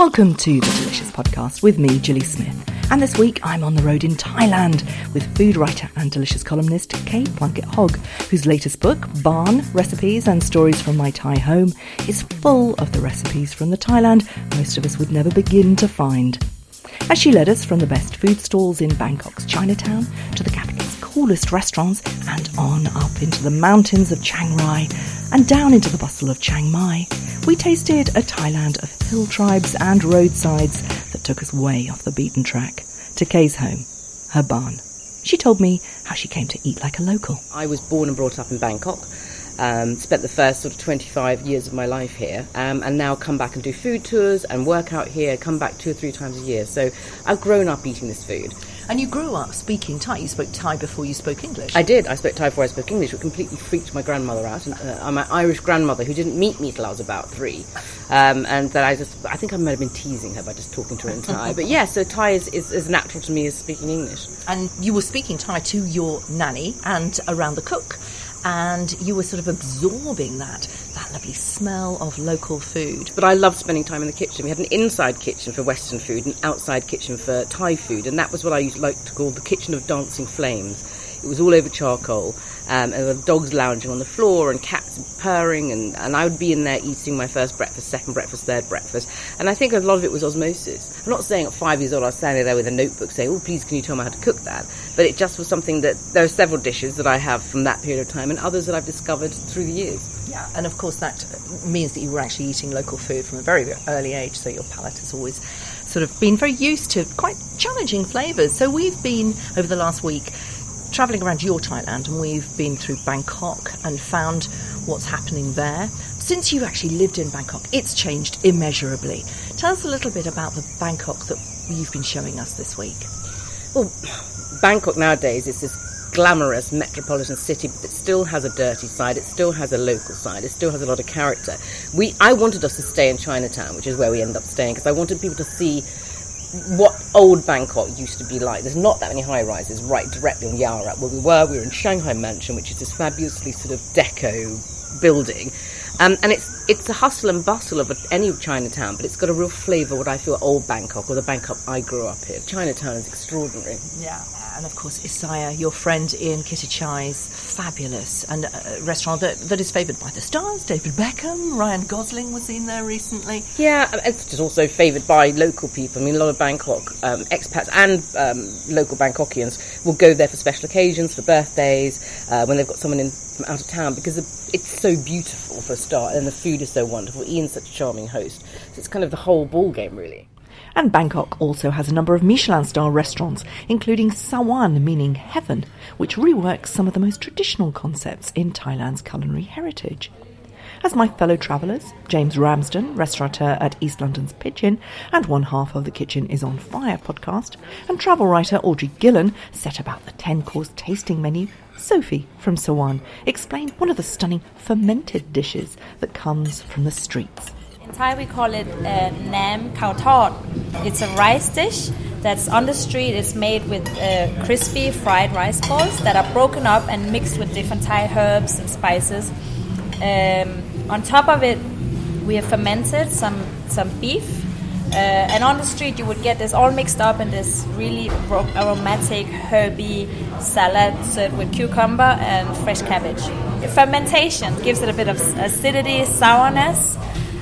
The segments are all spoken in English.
Welcome to the Delicious Podcast with me, Gilly Smith. And this week I'm on the road in Thailand with food writer and delicious columnist Kay Plunkett Hogge, whose latest book, Baan Recipes and Stories from My Thai Home, is full of the recipes from the Thailand most of us would never begin to find. As she led us from the best food stalls in Bangkok's Chinatown to the capital's coolest restaurants and on up into the mountains of Chiang Rai and down into the bustle of Chiang Mai, we tasted a Thailand of hill tribes and roadsides that took us way off the beaten track to Kay's home, her barn. She told me how she came to eat like a local. I was born and brought up in Bangkok. Um, spent the first sort of 25 years of my life here, um, and now come back and do food tours and work out here. Come back two or three times a year. So I've grown up eating this food. And you grew up speaking Thai. You spoke Thai before you spoke English. I did. I spoke Thai before I spoke English, which completely freaked my grandmother out. And, uh, my Irish grandmother, who didn't meet me till I was about three, um, and that I just, I think I might have been teasing her by just talking to her in Thai. but yeah, so Thai is, is as natural to me as speaking English. And you were speaking Thai to your nanny and around the cook and you were sort of absorbing that that lovely smell of local food. But I loved spending time in the kitchen. We had an inside kitchen for Western food, an outside kitchen for Thai food, and that was what I used like to call the kitchen of dancing flames. It was all over charcoal, um, and there were dogs lounging on the floor and cats purring, and, and I would be in there eating my first breakfast, second breakfast, third breakfast. And I think a lot of it was osmosis. I'm not saying at five years old I was standing there with a notebook saying, oh, please, can you tell me how to cook that? But it just was something that there are several dishes that I have from that period of time, and others that I've discovered through the years. Yeah, and of course that means that you were actually eating local food from a very early age, so your palate has always sort of been very used to quite challenging flavours. So we've been over the last week travelling around your Thailand and we've been through Bangkok and found what's happening there. Since you've actually lived in Bangkok, it's changed immeasurably. Tell us a little bit about the Bangkok that you've been showing us this week. Well, Bangkok nowadays is this glamorous metropolitan city, but it still has a dirty side. It still has a local side. It still has a lot of character. We, I wanted us to stay in Chinatown, which is where we ended up staying, because I wanted people to see what old Bangkok used to be like. There's not that many high rises right directly on Yaowarat where we were. We were in Shanghai Mansion, which is this fabulously sort of deco building. Um, and it's it's the hustle and bustle of any Chinatown, but it's got a real flavour what I feel old Bangkok or the Bangkok I grew up in. Chinatown is extraordinary. Yeah and of course Issaya, your friend Ian Kittichai's fabulous and a restaurant that, that is favoured by the stars. David Beckham, Ryan Gosling was in there recently. Yeah, it's just also favoured by local people. I mean, a lot of Bangkok um, expats and um, local Bangkokians will go there for special occasions, for birthdays, uh, when they've got someone in from out of town because it's so beautiful for a start, and the food is so wonderful. Ian's such a charming host, so it's kind of the whole ball game, really. And Bangkok also has a number of Michelin star restaurants, including Saawaan, meaning heaven, which reworks some of the most traditional concepts in Thailand's culinary heritage. As my fellow travellers, James Ramsden, restaurateur at East London's Pigeon and one half of the Kitchen is on Fire podcast, and travel writer Audrey Gillan set about the 10 course tasting menu, Sophie from Saawaan explained one of the stunning fermented dishes that comes from the streets. Thai, we call it uh, nam khao tod. It's a rice dish that's on the street. It's made with uh, crispy fried rice balls that are broken up and mixed with different Thai herbs and spices. Um, on top of it, we have fermented some some beef. Uh, and on the street, you would get this all mixed up in this really aromatic, herby salad served with cucumber and fresh cabbage. Fermentation gives it a bit of acidity, sourness,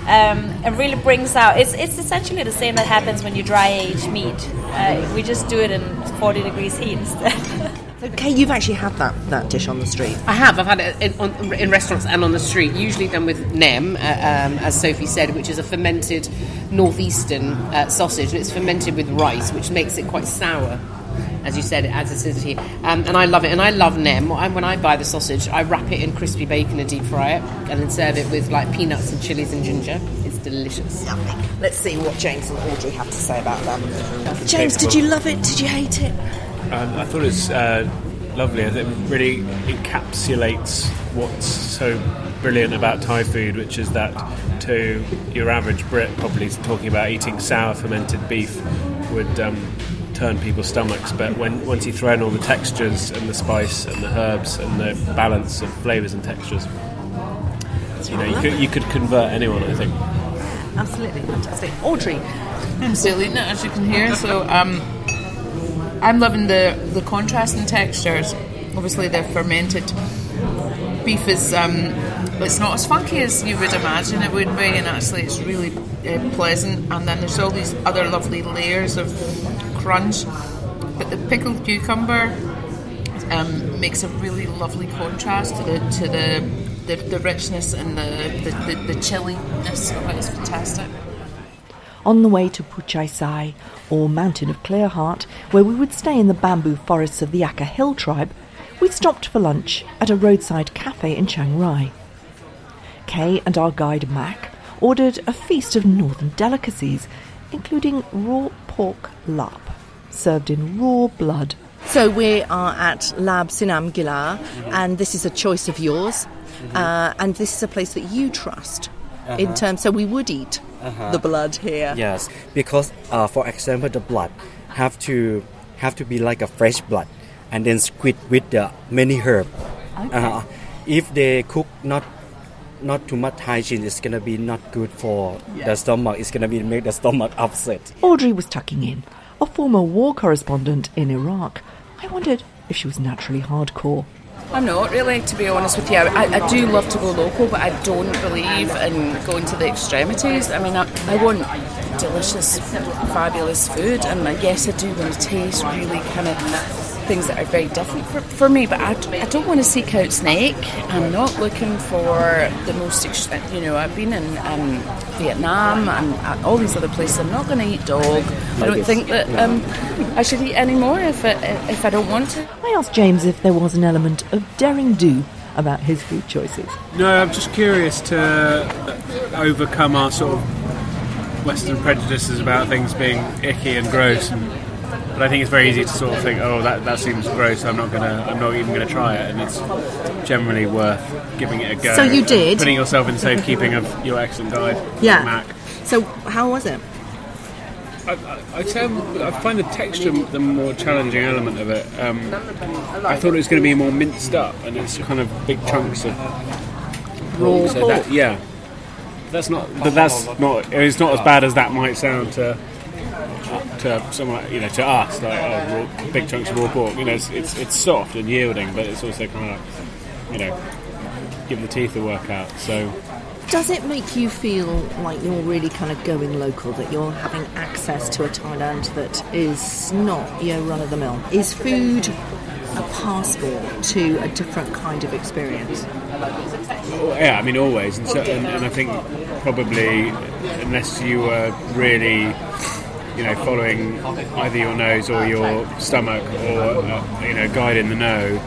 um, it really brings out. It's it's essentially the same that happens when you dry age meat. Uh, we just do it in 40 degrees heat instead. Okay, you've actually had that, that dish on the street. I have. I've had it in, on, in restaurants and on the street. Usually done with nem, uh, um, as Sophie said, which is a fermented northeastern uh, sausage. And it's fermented with rice, which makes it quite sour. As you said, it adds acidity, um, and I love it. And I love nem. I, when I buy the sausage, I wrap it in crispy bacon and deep fry it, and then serve it with like peanuts and chilies and ginger. It's delicious. Let's see what James and Audrey have to say about that. James, did you love it? Did you hate it? Um, I thought it was uh, lovely. I think it really encapsulates what's so brilliant about Thai food, which is that to your average Brit, probably talking about eating sour fermented beef would um, turn people's stomachs. But when once you throw in all the textures and the spice and the herbs and the balance of flavours and textures, you know, you could, you could convert anyone. I think. Absolutely fantastic. Audrey, I'm still eating it, as you can hear. So um, I'm loving the the contrast in textures. Obviously, the fermented beef is um, it's not as funky as you would imagine it would be, and actually, it's really uh, pleasant. And then there's all these other lovely layers of crunch. But the pickled cucumber um, makes a really lovely contrast to the to the the, the richness and the the, the, the chilliness of it. It's fantastic. on the way to Puchai Sai, or Mountain of Clear Heart, where we would stay in the bamboo forests of the Akha Hill tribe, we stopped for lunch at a roadside cafe in Chiang Rai. Kay and our guide Mac ordered a feast of northern delicacies, including raw pork lap, served in raw blood. So we are at Lab Sinam Gila, and this is a choice of yours, uh, and this is a place that you trust. In terms, so we would eat the blood here. Yes, because uh, for example, the blood have to have to be like a fresh blood, and then squid with the many herb. Uh, if they cook not not too much hygiene, it's gonna be not good for the stomach. It's gonna be make the stomach upset. Audrey was tucking in, a former war correspondent in Iraq. I wondered if she was naturally hardcore. I'm not really, to be honest with you. I, I do love to go local, but I don't believe in going to the extremities. I mean, I, I want delicious, fabulous food, and uh, yes, I do want to taste really kind of things that are very different for, for me, but I, I don't want to seek out snake. I'm not looking for the most, ex- you know, I've been in um, Vietnam and uh, all these other places. I'm not going to eat dog. I don't think that um, I should eat any more if, it, if I don't want to. I asked James if there was an element of daring do about his food choices. No, I'm just curious to uh, overcome our sort of Western prejudices about things being icky and gross. And, but I think it's very easy to sort of think, oh, that, that seems gross. I'm not gonna, I'm not even gonna try it. And it's generally worth giving it a go. So you did? putting yourself in safekeeping of your excellent guide, Yeah. Mac. So, how was it? I, I, I'd say I'm- find the texture the more challenging element of it. Um, I thought it was going to be more minced up, and it's kind of big chunks of raw. So that, yeah, that's not. But that's not. It's not as bad as that might sound to to someone you know to us. Like oh, raw, big chunks of raw pork. You know, it's, it's it's soft and yielding, but it's also kind of you know give the teeth a workout. So. Does it make you feel like you're really kind of going local, that you're having access to a Thailand that is not your run of the mill? Is food a passport to a different kind of experience? Yeah, I mean always, and, so, and, and I think probably unless you were really, you know, following either your nose or your stomach, or uh, you know, guide in the know,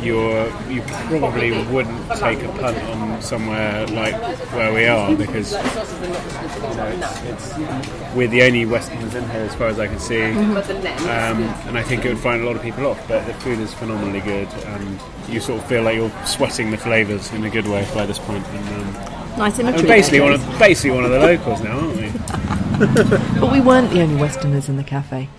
you're you probably wouldn't take a punt on somewhere like where we are because you know, it's, we're the only Westerners in here as far as I can see, um, and I think it would find a lot of people off. But the food is phenomenally good, and you sort of feel like you're sweating the flavours in a good way by this point. And, um, Nice and basically one of basically one of the locals now, aren't we? But we weren't the only Westerners in the cafe.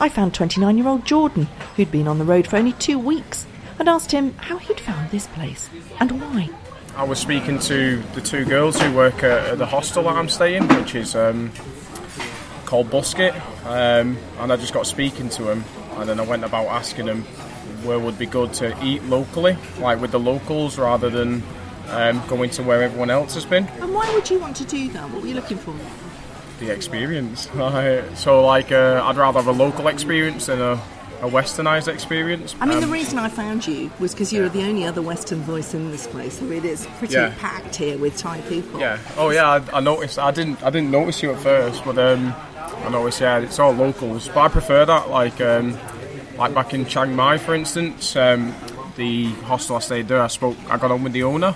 I found 29 year old Jordan, who'd been on the road for only two weeks, and asked him how he'd found this place and why. I was speaking to the two girls who work at, at the hostel that I'm staying, which is um, called Busket, um, and I just got speaking to them, and then I went about asking them where would be good to eat locally, like with the locals, rather than um, going to where everyone else has been. And why would you want to do that? What were you looking for? The experience. so, like, uh, I'd rather have a local experience than a a westernized experience. I mean, the Um, reason I found you was because you're the only other Western voice in this place. I mean, it's pretty Yeah. packed here with Thai people. Yeah. Oh yeah. I, I noticed. I didn't. I didn't notice you at first, but um, I noticed. Yeah, it's all locals. But I prefer that. Like, um, like back in Chiang Mai, for instance, um, the hostel I stayed there. I spoke. I got on with the owner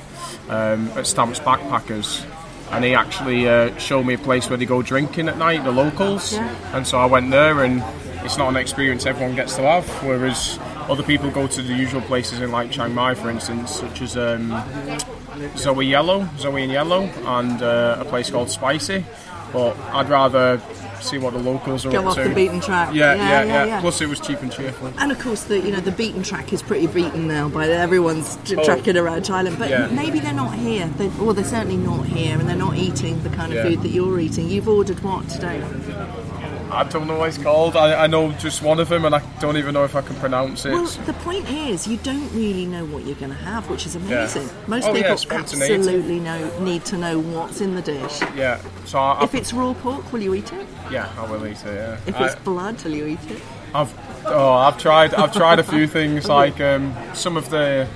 um, at Stamps Backpackers. And he actually uh, showed me a place where they go drinking at night, the locals. And so I went there, and it's not an experience everyone gets to have. Whereas other people go to the usual places in like Chiang Mai, for instance, such as um, Zoe Yellow, Zoe and Yellow, and uh, a place called Spicy. But I'd rather see what the locals are Go off to. the beaten track. Yeah, Yeah, yeah, yeah, yeah. Plus, it was cheap and cheerful. And of course, the you know the beaten track is pretty beaten now by everyone's Oh. tracking around Thailand. But Yeah. maybe they're not here, they, or they're certainly not here, and they're not eating the kind of food that you're eating. You've ordered what today? I don't know what it's called. I, I know just one of them, and I don't even know if I can pronounce it. Well, the point is, you don't really know what you're going to have, which is amazing. Most Oh, people spontaneity. absolutely know, need to know what's in the dish. yeah. So I, If it's raw pork, will you eat it? yeah, I will eat it. Yeah. If I- it's blood, will you eat it? I've oh I've tried I've tried a few things like um, some of the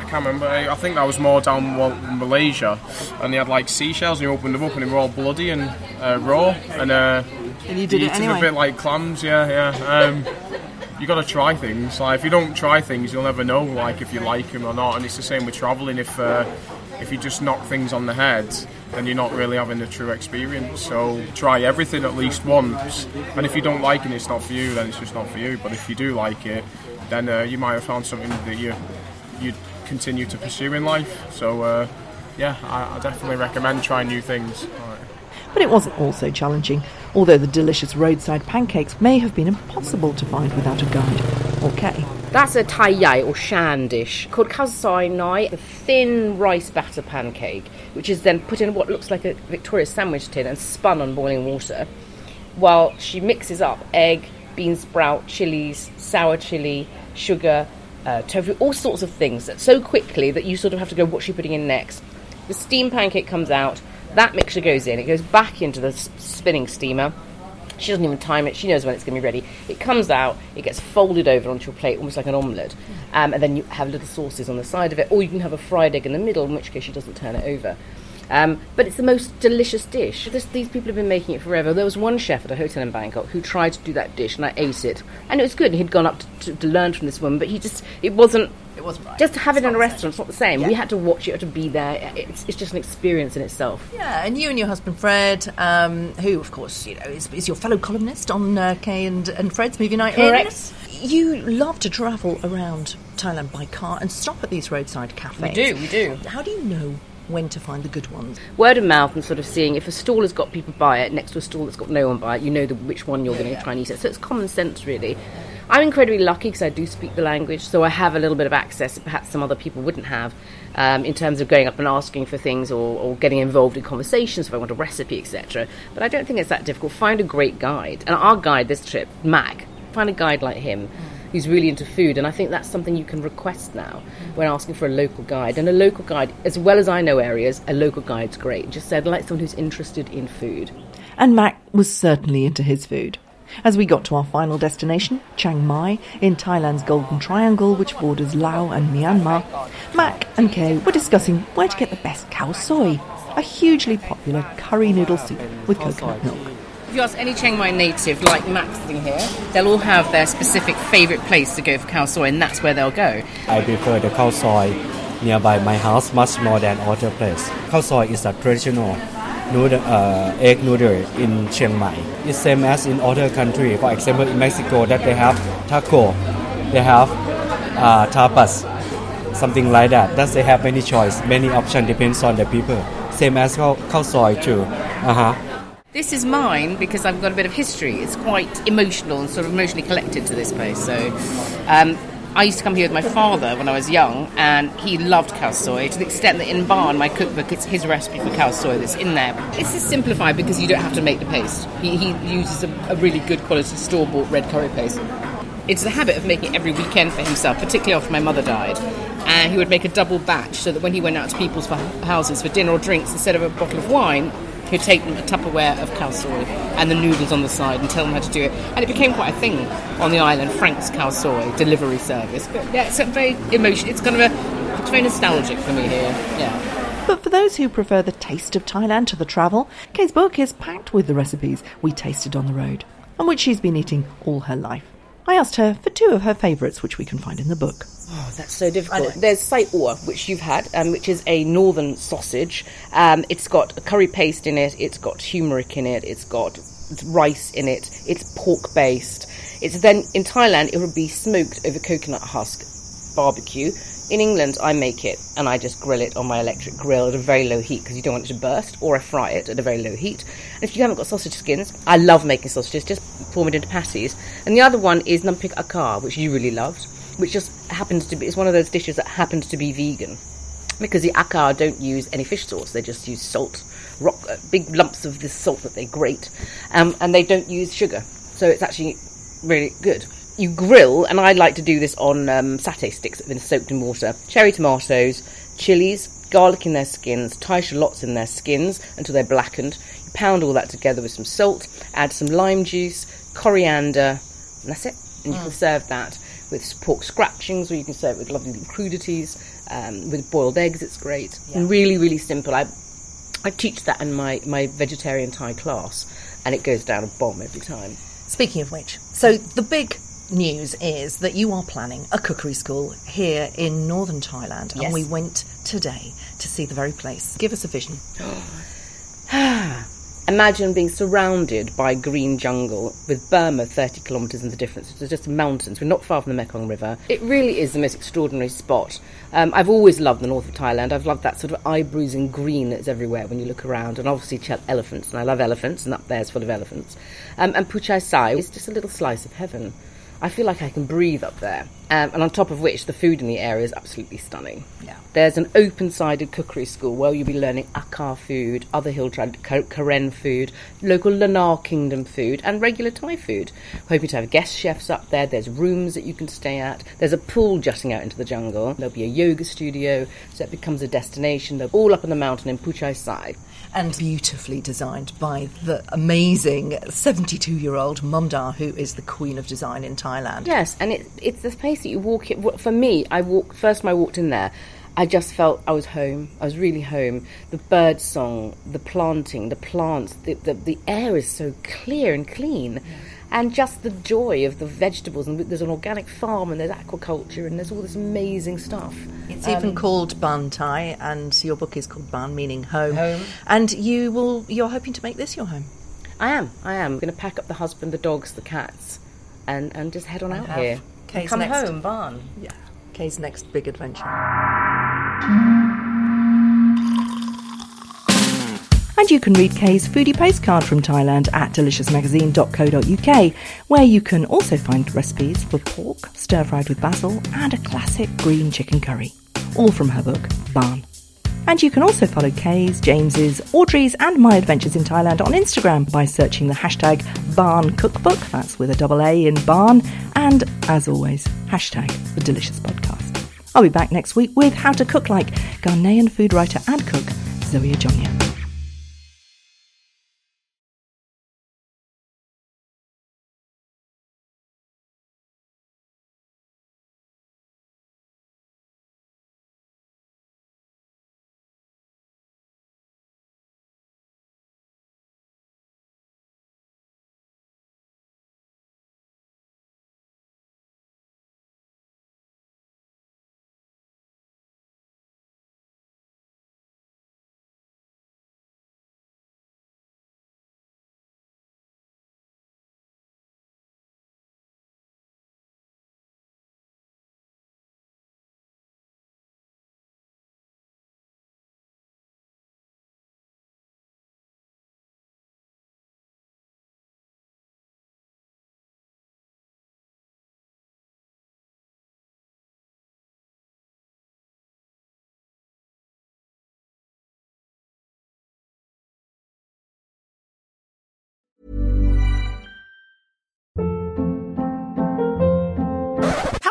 I can't remember I think that was more down Malaysia and they had like seashells and you opened them up and they were all bloody and uh, raw and uh, And you did it anyway. a bit like clams yeah yeah. Um, you got to try things. Like if you don't try things you'll never know like if you like them or not. And it's the same with traveling if uh, if you just knock things on the head then you're not really having a true experience. So try everything at least once. And if you don't like it it's not for you then it's just not for you. But if you do like it then uh, you might have found something that you you continue to pursue in life. So uh, yeah I, I definitely recommend trying new things But it wasn't all so challenging, although the delicious roadside pancakes may have been impossible to find without a guide. Okay. That's a Thai yai or shan dish called noi, a thin rice batter pancake, which is then put in what looks like a Victoria sandwich tin and spun on boiling water, while she mixes up egg, bean sprout, chilies, sour chili, sugar, uh, tofu, all sorts of things so quickly that you sort of have to go, what's she putting in next? The steam pancake comes out, that mixture goes in, it goes back into the spinning steamer. She doesn't even time it. She knows when it's going to be ready. It comes out. It gets folded over onto a plate, almost like an omelette, um, and then you have little sauces on the side of it, or you can have a fried egg in the middle, in which case she doesn't turn it over. Um, but it's the most delicious dish. This, these people have been making it forever. There was one chef at a hotel in Bangkok who tried to do that dish, and I ate it, and it was good. And He'd gone up to, to, to learn from this woman, but he just it wasn't. It wasn't right. Just to have it in a restaurant, it's not the same. Yeah. We had to watch it, had to be there. It's, it's just an experience in itself. Yeah, and you and your husband Fred, um, who of course you know is, is your fellow columnist on uh, Kay and, and Fred's Movie Night. In. Correct. You love to travel around Thailand by car and stop at these roadside cafes. We do, we do. How do you know when to find the good ones? word of mouth and sort of seeing if a stall has got people by it next to a stall that's got no one by it, you know the, which one you're going to try and eat it. So it's common sense, really. I'm incredibly lucky because I do speak the language, so I have a little bit of access that perhaps some other people wouldn't have um, in terms of going up and asking for things or, or getting involved in conversations if I want a recipe, etc. But I don't think it's that difficult. Find a great guide. And our guide this trip, Mac, find a guide like him who's really into food and I think that's something you can request now when asking for a local guide and a local guide as well as I know areas a local guide's great just said like someone who's interested in food And Mac was certainly into his food. As we got to our final destination, Chiang Mai, in Thailand's Golden Triangle, which borders Laos and Myanmar, Mac and Kay were discussing where to get the best khao soi, a hugely popular curry noodle soup with coconut milk. if you ask any Chiang Mai native like Max sitting here they'll all have their specific favourite place to go for khao soi and that's where they'll go I prefer the khao soi nearby my house much more than other place. Khao soi is a traditional noodle, uh, egg noodle in Chiang Mai. It's same as in other country. For example, in Mexico, that they have taco, they have uh, tapas, something like that. That they have many choice, many option depends on the people. Same as khao, khao soi too. Uh-huh. This is mine because I've got a bit of history. It's quite emotional and sort of emotionally connected to this place. So, um, I used to come here with my father when I was young, and he loved khao soi to the extent that in Baan, my cookbook, it's his recipe for khao soi that's in there. It's just simplified because you don't have to make the paste. He, he uses a, a really good quality store bought red curry paste. It's the habit of making it every weekend for himself, particularly after my mother died. And he would make a double batch so that when he went out to people's houses for dinner or drinks, instead of a bottle of wine, who'd take them a Tupperware of khao soi and the noodles on the side and tell them how to do it. And it became quite a thing on the island, Frank's khao soi delivery service. But yeah, it's a very emotional, it's kind of a, it's very nostalgic for me here, yeah. But for those who prefer the taste of Thailand to the travel, Kay's book is packed with the recipes we tasted on the road, and which she's been eating all her life. I asked her for two of her favourites, which we can find in the book. Oh, that's so difficult. There's sai or, which you've had, um, which is a northern sausage. Um, it's got a curry paste in it. It's got turmeric in it. It's got rice in it. It's pork based. It's then in Thailand it would be smoked over coconut husk barbecue. In England, I make it and I just grill it on my electric grill at a very low heat because you don't want it to burst, or I fry it at a very low heat. And if you haven't got sausage skins, I love making sausages, just form it into patties. And the other one is numpik Akha, which you really loved, which just happens to be, it's one of those dishes that happens to be vegan. Because the Akha don't use any fish sauce, they just use salt, rock, uh, big lumps of this salt that they grate, um, and they don't use sugar. So it's actually really good you grill, and I like to do this on um, satay sticks that have been soaked in water. Cherry tomatoes, chilies, garlic in their skins, Thai shallots in their skins until they're blackened. You pound all that together with some salt, add some lime juice, coriander, and that's it. And you can serve that with pork scratchings, or you can serve it with lovely crudities, um, with boiled eggs. It's great. And really, really simple. I I teach that in my, my vegetarian Thai class, and it goes down a bomb every time. Speaking of which, so the big news is that you are planning a cookery school here in northern Thailand, and we went today to see the very place. Give us a vision. Imagine being surrounded by green jungle with Burma 30 kilometres in the difference. It's just mountains. We're not far from the Mekong River. It really is the most extraordinary spot. Um, I've always loved the north of Thailand. I've loved that sort of eye bruising green that's everywhere when you look around. And obviously, elephants. And I love elephants, and up there's full of elephants. Um, and Puchai Sai is just a little slice of heaven. I feel like I can breathe up there. Um, and on top of which, the food in the area is absolutely stunning. Yeah. There's an open-sided cookery school where you'll be learning Akha food, other hill tribe Karen food, local Lanna Kingdom food, and regular Thai food. Hoping to have guest chefs up there. There's rooms that you can stay at. There's a pool jutting out into the jungle. There'll be a yoga studio, so it becomes a destination. They're all up in the mountain in Puchai Sai. And beautifully designed by the amazing 72 year old Mumdar, who is the queen of design in Thailand. Yes, and it, it's the place that you walk in. For me, I walk first time I walked in there. I just felt I was home. I was really home. The bird song, the planting, the plants, the, the, the air is so clear and clean. And just the joy of the vegetables. And there's an organic farm and there's aquaculture and there's all this amazing stuff. It's even um, called Ban Thai, and your book is called Baan, meaning home. Home. And you will, you're hoping to make this your home. I am. I am. I'm going to pack up the husband, the dogs, the cats, and, and just head on out have here. Kay's Come next- home, Baan. Yeah. Kay's next big adventure. And you can read Kay's foodie postcard from Thailand at deliciousmagazine.co.uk, where you can also find recipes for pork, stir fried with basil, and a classic green chicken curry. All from her book, Baan. And you can also follow Kay's, James's, Audrey's, and my adventures in Thailand on Instagram by searching the hashtag Baan Cookbook, that's with a double A in Baan, and as always, hashtag The Delicious Podcast. I'll be back next week with how to cook like Ghanaian food writer and cook Zoe Adjonyoh.